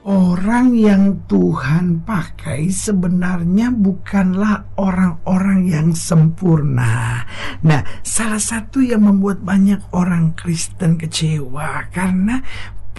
Orang yang Tuhan pakai sebenarnya bukanlah orang-orang yang sempurna. Nah, salah satu yang membuat banyak orang Kristen kecewa karena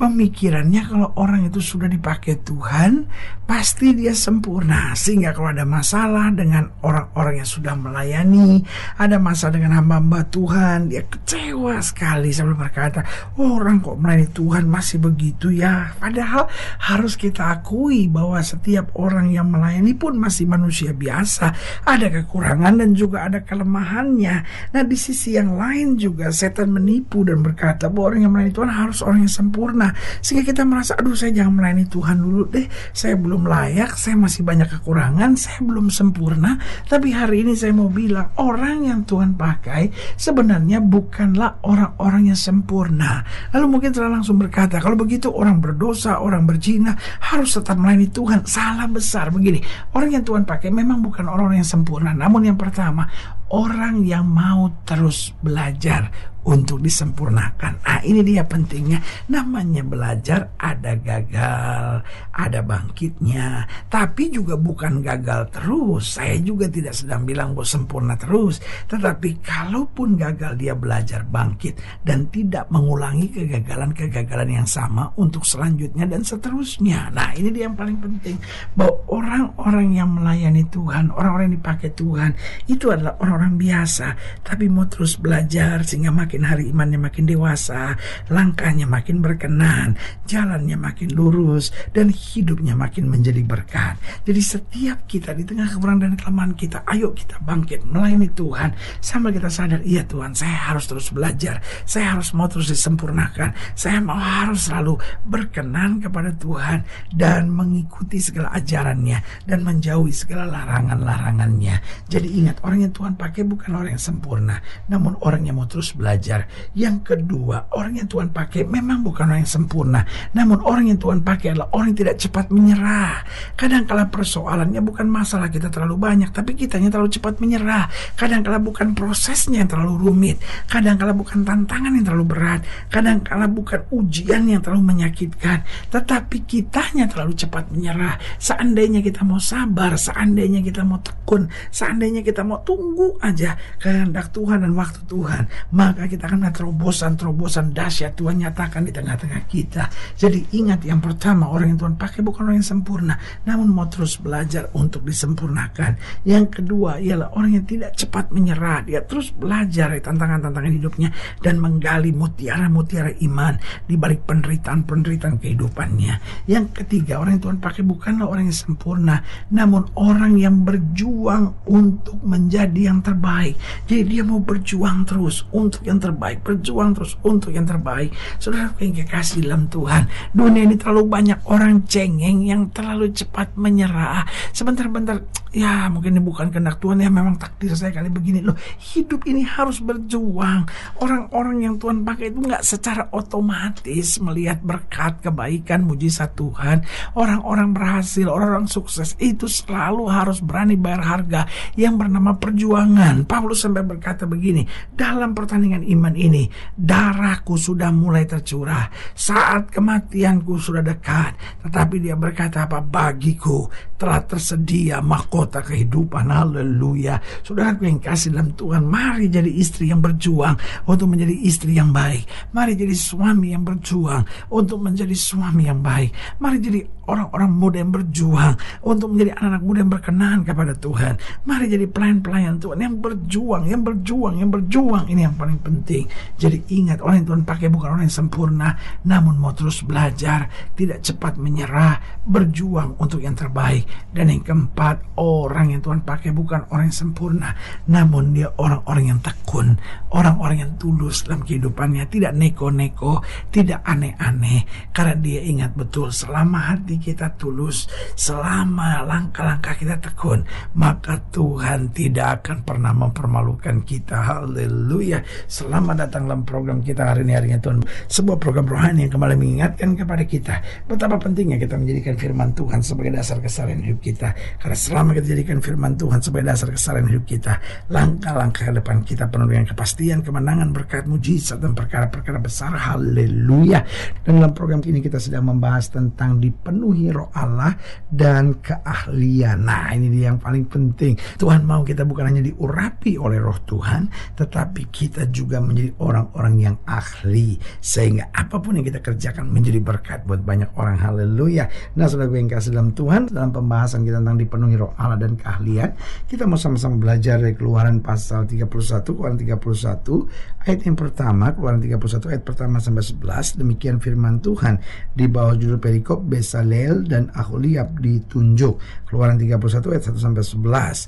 pemikirannya kalau orang itu sudah dipakai Tuhan pasti dia sempurna. Sehingga kalau ada masalah dengan orang-orang yang sudah melayani ada masalah dengan hamba-hamba Tuhan dia kecewa sekali sambil berkata oh, orang kok melayani Tuhan masih begitu ya? Padahal harus kita akui bahwa setiap orang yang melayani pun masih manusia biasa. Ada kekurangan dan juga ada kelemahannya. Nah di sisi yang lain juga setan menipu dan berkata bahwa orang yang melayani Tuhan harus orang yang sempurna sehingga kita merasa aduh saya jangan melayani Tuhan dulu deh. Saya belum layak saya masih banyak kekurangan saya belum sempurna. Tapi hari ini saya mau bilang orang yang Tuhan pakai sebenarnya bukanlah orang-orang yang sempurna. Lalu mungkin telah langsung berkata kalau begitu orang berdosa orang berzina harus tetap melayani Tuhan. Salah besar begini orang yang Tuhan pakai memang bukan orang-orang yang sempurna. Namun yang pertama orang yang mau terus belajar untuk disempurnakan. Nah, ini dia pentingnya. Namanya belajar ada gagal, ada bangkitnya, tapi juga bukan gagal terus. Saya juga tidak sedang bilang bahwa sempurna terus, tetapi kalaupun gagal dia belajar bangkit dan tidak mengulangi kegagalan-kegagalan yang sama untuk selanjutnya dan seterusnya. Nah, ini dia yang paling penting bahwa orang-orang yang melayani Tuhan, orang-orang yang dipakai Tuhan, itu adalah orang-orang biasa, tapi mau terus belajar sehingga makin makin hari imannya makin dewasa, langkahnya makin berkenan, jalannya makin lurus, dan hidupnya makin menjadi berkat. Jadi setiap kita di tengah kekurangan dan kelemahan kita, ayo kita bangkit melayani Tuhan sambil kita sadar, iya Tuhan, saya harus terus belajar, saya harus mau terus disempurnakan, saya mau harus selalu berkenan kepada Tuhan dan mengikuti segala ajarannya dan menjauhi segala larangan-larangannya. Jadi ingat, orang yang Tuhan pakai bukan orang yang sempurna, namun orang yang mau terus belajar belajar. Yang kedua, orang yang Tuhan pakai memang bukan orang yang sempurna, namun orang yang Tuhan pakai adalah orang yang tidak cepat menyerah. Kadang-kala persoalannya bukan masalah kita terlalu banyak, tapi kitanya terlalu cepat menyerah. Kadang-kala bukan prosesnya yang terlalu rumit, kadang-kala bukan tantangan yang terlalu berat, kadang-kala bukan ujian yang terlalu menyakitkan, tetapi kitanya terlalu cepat menyerah. Seandainya kita mau sabar, seandainya kita mau tekun, seandainya kita mau tunggu aja kehendak Tuhan dan waktu Tuhan, maka kita akan melihat terobosan-terobosan dahsyat Tuhan nyatakan di tengah-tengah kita. Jadi ingat yang pertama orang yang Tuhan pakai bukan orang yang sempurna, namun mau terus belajar untuk disempurnakan. Yang kedua ialah orang yang tidak cepat menyerah, dia terus belajar tantangan-tantangan hidupnya dan menggali mutiara-mutiara iman di balik penderitaan-penderitaan kehidupannya. Yang ketiga orang yang Tuhan pakai bukanlah orang yang sempurna, namun orang yang berjuang untuk menjadi yang terbaik. Jadi dia mau berjuang terus untuk yang terbaik, berjuang terus untuk yang terbaik. Saudara yang kekasih dalam Tuhan, dunia ini terlalu banyak orang cengeng yang terlalu cepat menyerah. Sebentar-bentar, ya mungkin ini bukan kehendak Tuhan ya memang takdir saya kali begini loh. Hidup ini harus berjuang. Orang-orang yang Tuhan pakai itu nggak secara otomatis melihat berkat, kebaikan, mujizat Tuhan. Orang-orang berhasil, orang-orang sukses itu selalu harus berani bayar harga yang bernama perjuangan. Paulus sampai berkata begini, dalam pertandingan iman ini, darahku sudah mulai tercurah. Saat kematianku sudah dekat. Tetapi dia berkata apa? Bagiku telah tersedia mahkota kehidupan. Haleluya. Saudaraku yang kasih dalam Tuhan, mari jadi istri yang berjuang untuk menjadi istri yang baik. Mari jadi suami yang berjuang untuk menjadi suami yang baik. Mari jadi orang-orang muda yang berjuang untuk menjadi anak-anak muda yang berkenan kepada Tuhan. Mari jadi pelayan-pelayan Tuhan yang berjuang, yang berjuang, yang berjuang. Ini yang paling penting. Jadi ingat, orang yang Tuhan pakai bukan orang yang sempurna, namun mau terus belajar, tidak cepat menyerah, berjuang untuk yang terbaik. Dan yang keempat, orang yang Tuhan pakai bukan orang yang sempurna, namun dia orang-orang yang tekun, orang-orang yang tulus dalam kehidupannya, tidak neko-neko, tidak aneh-aneh, karena dia ingat betul selama hati kita tulus, selama langkah-langkah kita tekun, maka Tuhan tidak akan pernah mempermalukan kita. Haleluya. Selamat datang dalam program kita hari ini harinya Tuhan. Sebuah program rohani yang kembali mengingatkan kepada kita betapa pentingnya kita menjadikan firman Tuhan sebagai dasar kesalahan hidup kita. Karena selama jadikan firman Tuhan sebagai dasar kesalahan hidup kita, langkah-langkah ke depan kita penuh dengan kepastian, kemenangan, berkat, mujizat dan perkara-perkara besar. Haleluya. Dan dalam program ini kita sedang membahas tentang dipenuhi roh Allah dan keahlian. Nah, ini dia yang paling penting. Tuhan mau kita bukan hanya diurapi oleh roh Tuhan, tetapi kita juga menjadi orang-orang yang ahli. Sehingga apa pun yang kita kerjakan menjadi berkat buat banyak orang. Haleluya. Nah, saudara gue yang kasih dalam Tuhan, dalam pembahasan kita tentang dipenuhi roh Allah dan keahlian, kita mau sama-sama belajar dari keluaran pasal 31, keluaran 31, ayat yang pertama, keluaran 31, ayat pertama sampai 11. Demikian firman Tuhan di bawah judul perikop Besale Daniel dan Aholiab ditunjuk. Keluaran 31 ayat 1 sampai 11.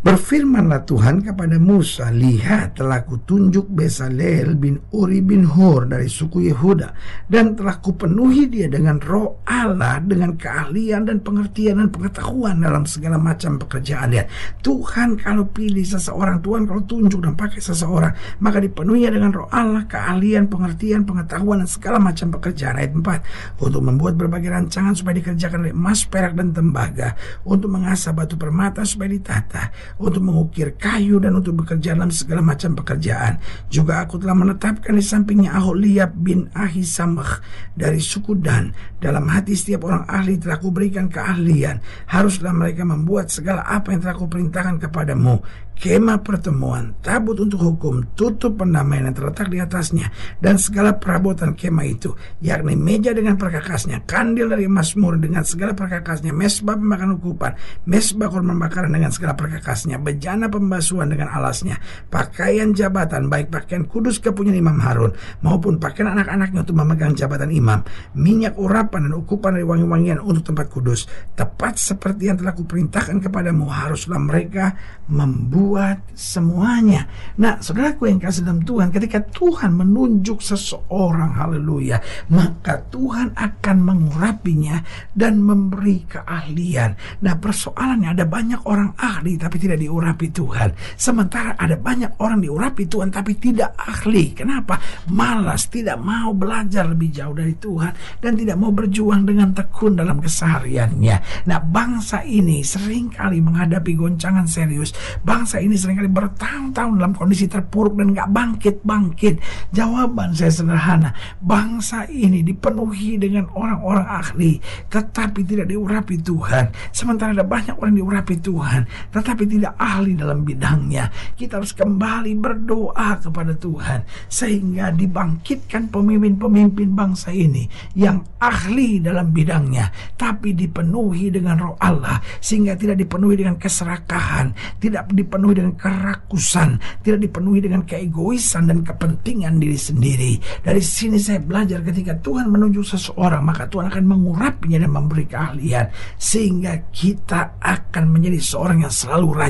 Berfirmanlah Tuhan kepada Musa, lihat telah kutunjuk Besaleel bin Uri bin Hur dari suku Yehuda dan telah kupenuhi dia dengan roh Allah dengan keahlian dan pengertian dan pengetahuan dalam segala macam pekerjaan dia. Tuhan kalau pilih seseorang, Tuhan kalau tunjuk dan pakai seseorang, maka dipenuhi dengan roh Allah, keahlian, pengertian, pengetahuan dan segala macam pekerjaan. Ayat 4. Untuk membuat berbagai rancangan supaya dikerjakan oleh emas, perak dan tembaga, untuk mengasah batu permata supaya ditata untuk mengukir kayu dan untuk bekerja dalam segala macam pekerjaan. Juga aku telah menetapkan di sampingnya Aholiab bin Ahisamach dari suku Dan. Dalam hati setiap orang ahli telah kuberikan keahlian. Haruslah mereka membuat segala apa yang telah kuperintahkan kepadamu kemah pertemuan, tabut untuk hukum, tutup pendamaian yang terletak di atasnya, dan segala perabotan kemah itu, yakni meja dengan perkakasnya, kandil dari emas murni dengan segala perkakasnya, mesbah pemakan hukuman, mesbah korban bakaran dengan segala perkakasnya, bejana pembasuhan dengan alasnya, pakaian jabatan, baik pakaian kudus kepunyaan Imam Harun, maupun pakaian anak-anaknya untuk memegang jabatan imam, minyak urapan dan ukupan dari wangi-wangian untuk tempat kudus, tepat seperti yang telah kuperintahkan kepadamu, haruslah mereka membuat buat semuanya. Nah, saudaraku yang kasih dalam Tuhan, ketika Tuhan menunjuk seseorang, haleluya, maka Tuhan akan mengurapinya dan memberi keahlian. Nah, persoalannya ada banyak orang ahli tapi tidak diurapi Tuhan. Sementara ada banyak orang diurapi Tuhan tapi tidak ahli. Kenapa? Malas, tidak mau belajar lebih jauh dari Tuhan dan tidak mau berjuang dengan tekun dalam kesehariannya. Nah, bangsa ini sering kali menghadapi goncangan serius. Bangsa ini sering kali bertahun-tahun dalam kondisi terpuruk dan nggak bangkit-bangkit. Jawaban saya sederhana, bangsa ini dipenuhi dengan orang-orang ahli, tetapi tidak diurapi Tuhan. Sementara ada banyak orang diurapi Tuhan, tetapi tidak ahli dalam bidangnya. Kita harus kembali berdoa kepada Tuhan, sehingga dibangkitkan pemimpin-pemimpin bangsa ini yang ahli dalam bidangnya, tapi dipenuhi dengan roh Allah, sehingga tidak dipenuhi dengan keserakahan, tidak dipenuhi dengan kerakusan, tidak dipenuhi dengan keegoisan dan kepentingan diri sendiri. Dari sini saya belajar ketika Tuhan menunjuk seseorang, maka Tuhan akan mengurapinya dan memberi keahlian sehingga kita akan menjadi seorang yang selalu rajin.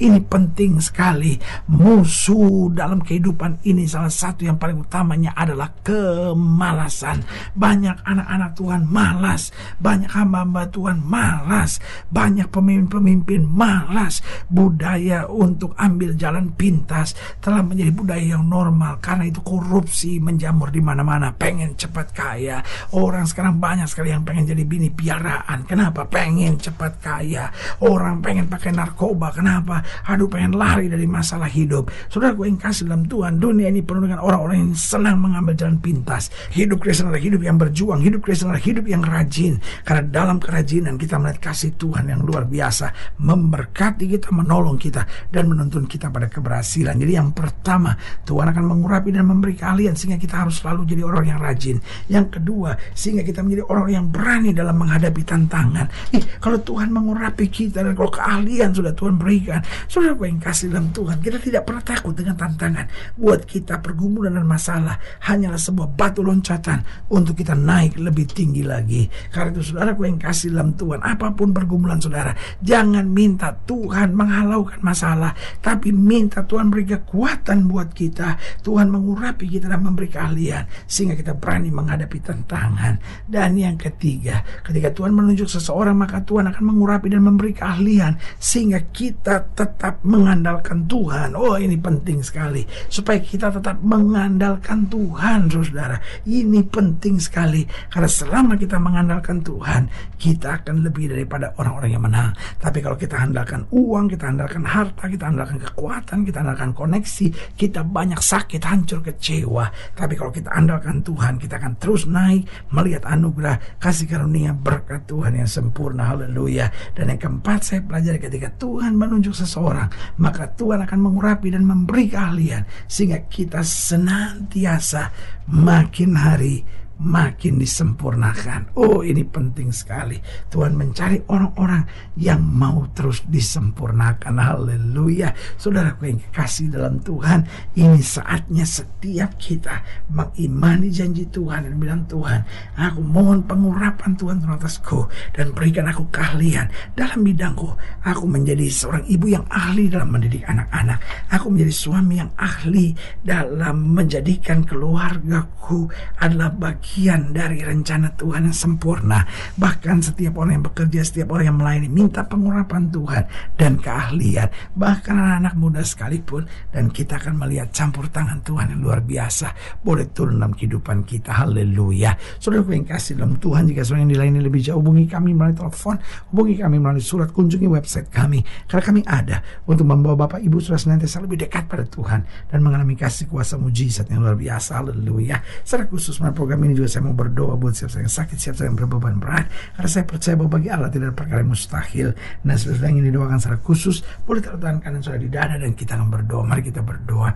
Ini penting sekali. Musuh dalam kehidupan ini salah satu yang paling utamanya adalah kemalasan. Banyak anak-anak Tuhan malas, banyak hamba-hamba Tuhan malas, banyak pemimpin-pemimpin malas. Budaya untuk ambil jalan pintas telah menjadi budaya yang normal. Karena itu korupsi menjamur di mana-mana. Pengen cepat kaya. Orang sekarang banyak sekali yang pengen jadi bini piaraan. Kenapa? Pengen cepat kaya. Orang pengen pakai narkoba narkoba. Kenapa? Aduh pengen lari dari masalah hidup. Saudara gue yang kasih dalam Tuhan, dunia ini penuh dengan orang-orang yang senang mengambil jalan pintas. Hidup Kristen adalah hidup yang berjuang. Hidup Kristen adalah hidup yang rajin. Karena dalam kerajinan kita melihat kasih Tuhan yang luar biasa. Memberkati kita, menolong kita. Dan menuntun kita pada keberhasilan. Jadi yang pertama, Tuhan akan mengurapi dan memberi kalian sehingga kita harus selalu jadi orang yang rajin. Yang kedua, sehingga kita menjadi orang yang berani dalam menghadapi tantangan. Ih, kalau Tuhan mengurapi kita dan kalau keahlian sudah Tuhan berikan, saudara yang kasih dalam Tuhan, kita tidak pernah takut dengan tantangan. Buat kita pergumulan dan masalah hanyalah sebuah batu loncatan untuk kita naik lebih tinggi lagi. Karena itu saudara yang kasih dalam Tuhan, apa pun pergumulan saudara, jangan minta Tuhan menghalaukan masalah, tapi minta Tuhan beri kekuatan buat kita. Tuhan mengurapi kita dan memberi keahlian sehingga kita berani menghadapi tantangan. Dan yang ketiga, ketika Tuhan menunjuk seseorang maka Tuhan akan mengurapi dan memberi keahlian sehingga kita tetap mengandalkan Tuhan. Oh, ini penting sekali supaya kita tetap mengandalkan Tuhan, Saudara. Ini penting sekali karena selama kita mengandalkan Tuhan, kita akan lebih daripada orang-orang yang menang. Tapi kalau kita andalkan uang, kita andalkan harta, kita andalkan kekuatan, kita andalkan koneksi, kita banyak sakit, hancur, kecewa. Tapi kalau kita andalkan Tuhan, kita akan terus naik melihat anugerah, kasih karunia, berkat Tuhan yang sempurna. Haleluya. Dan yang keempat saya pelajari ketika Tuhan menunjuk seseorang, maka Tuhan akan mengurapi dan memberi keahlian sehingga kita senantiasa makin hari makin disempurnakan. Oh, ini penting sekali. Tuhan mencari orang-orang yang mau terus disempurnakan. Haleluya. Saudaraku yang kekasih dalam Tuhan, ini saatnya setiap kita mengimani janji Tuhan dan bilang Tuhan, aku mohon pengurapan Tuhan atasku dan berikan aku keahlian dalam bidangku. Aku menjadi seorang ibu yang ahli dalam mendidik anak-anak. Aku menjadi suami yang ahli dalam menjadikan keluargaku adalah bagi bagian dari rencana Tuhan yang sempurna. Bahkan setiap orang yang bekerja, setiap orang yang melayani minta pengurapan Tuhan dan keahlian. Bahkan anak-anak muda sekalipun dan kita akan melihat campur tangan Tuhan yang luar biasa. Boleh turun dalam kehidupan kita. Haleluya. Saudara yang kasih dalam Tuhan jika saudara yang dilayani lebih jauh hubungi kami melalui telepon, hubungi kami melalui surat, kunjungi website kami. Karena kami ada untuk membawa Bapak Ibu sudah senantiasa lebih dekat pada Tuhan dan mengalami kasih kuasa mujizat yang luar biasa. Haleluya. Secara khusus program ini juga saya mau berdoa buat siapa yang sakit, siapa yang berbeban berat. Karena saya percaya bahwa bagi Allah tidak ada perkara yang mustahil. Nah, sebenarnya yang ingin didoakan secara khusus, boleh taruh tangan kanan sudah di dada dan kita akan berdoa. Mari kita berdoa.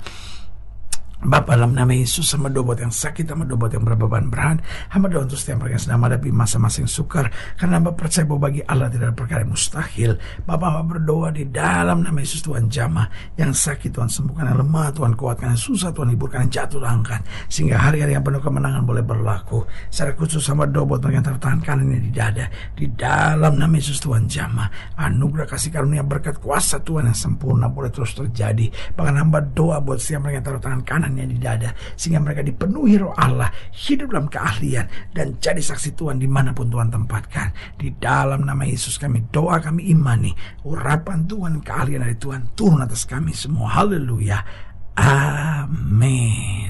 Bapak dalam nama Yesus sama doa buat yang sakit sama doa buat yang berbeban berat hamba doa untuk setiap mereka yang sedang menghadapi masa-masa yang sukar. Karena hamba percaya bahwa bagi Allah tidak ada perkara yang mustahil. Bapak hamba berdoa di dalam nama Yesus Tuhan jamah. Yang sakit Tuhan sembuhkan yang lemah Tuhan kuatkan yang susah Tuhan hiburkan yang jatuh angkat sehingga hari-hari yang penuh kemenangan boleh berlaku. Secara khusus sama doa buat mereka yang tertahan kanannya di dada. Di dalam nama Yesus Tuhan jamah. Anugerah kasih karunia berkat kuasa Tuhan yang sempurna boleh terus terjadi. Bahkan hamba doa buat setiap mereka yang taruh tangan kanan tangannya di dada sehingga mereka dipenuhi roh Allah hidup dalam keahlian dan jadi saksi Tuhan di mana pun Tuhan tempatkan. Di dalam nama Yesus kami doa kami imani urapan Tuhan keahlian dari Tuhan turun atas kami semua. Haleluya. Amin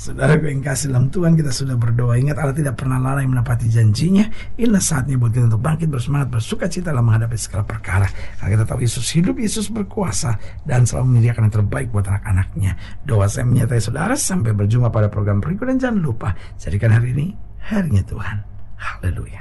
Saudara yang kasih dalam Tuhan kita sudah berdoa. Ingat Allah tidak pernah lalai menepati janjinya. Inilah saatnya buat kita untuk bangkit bersemangat Bersuka cita dalam menghadapi segala perkara. Karena kita tahu Yesus hidup, Yesus berkuasa Dan selalu menyediakan yang terbaik buat anak-anaknya. Doa saya menyertai saudara Sampai berjumpa pada program berikut Dan jangan lupa Jadikan hari ini harinya Tuhan. Haleluya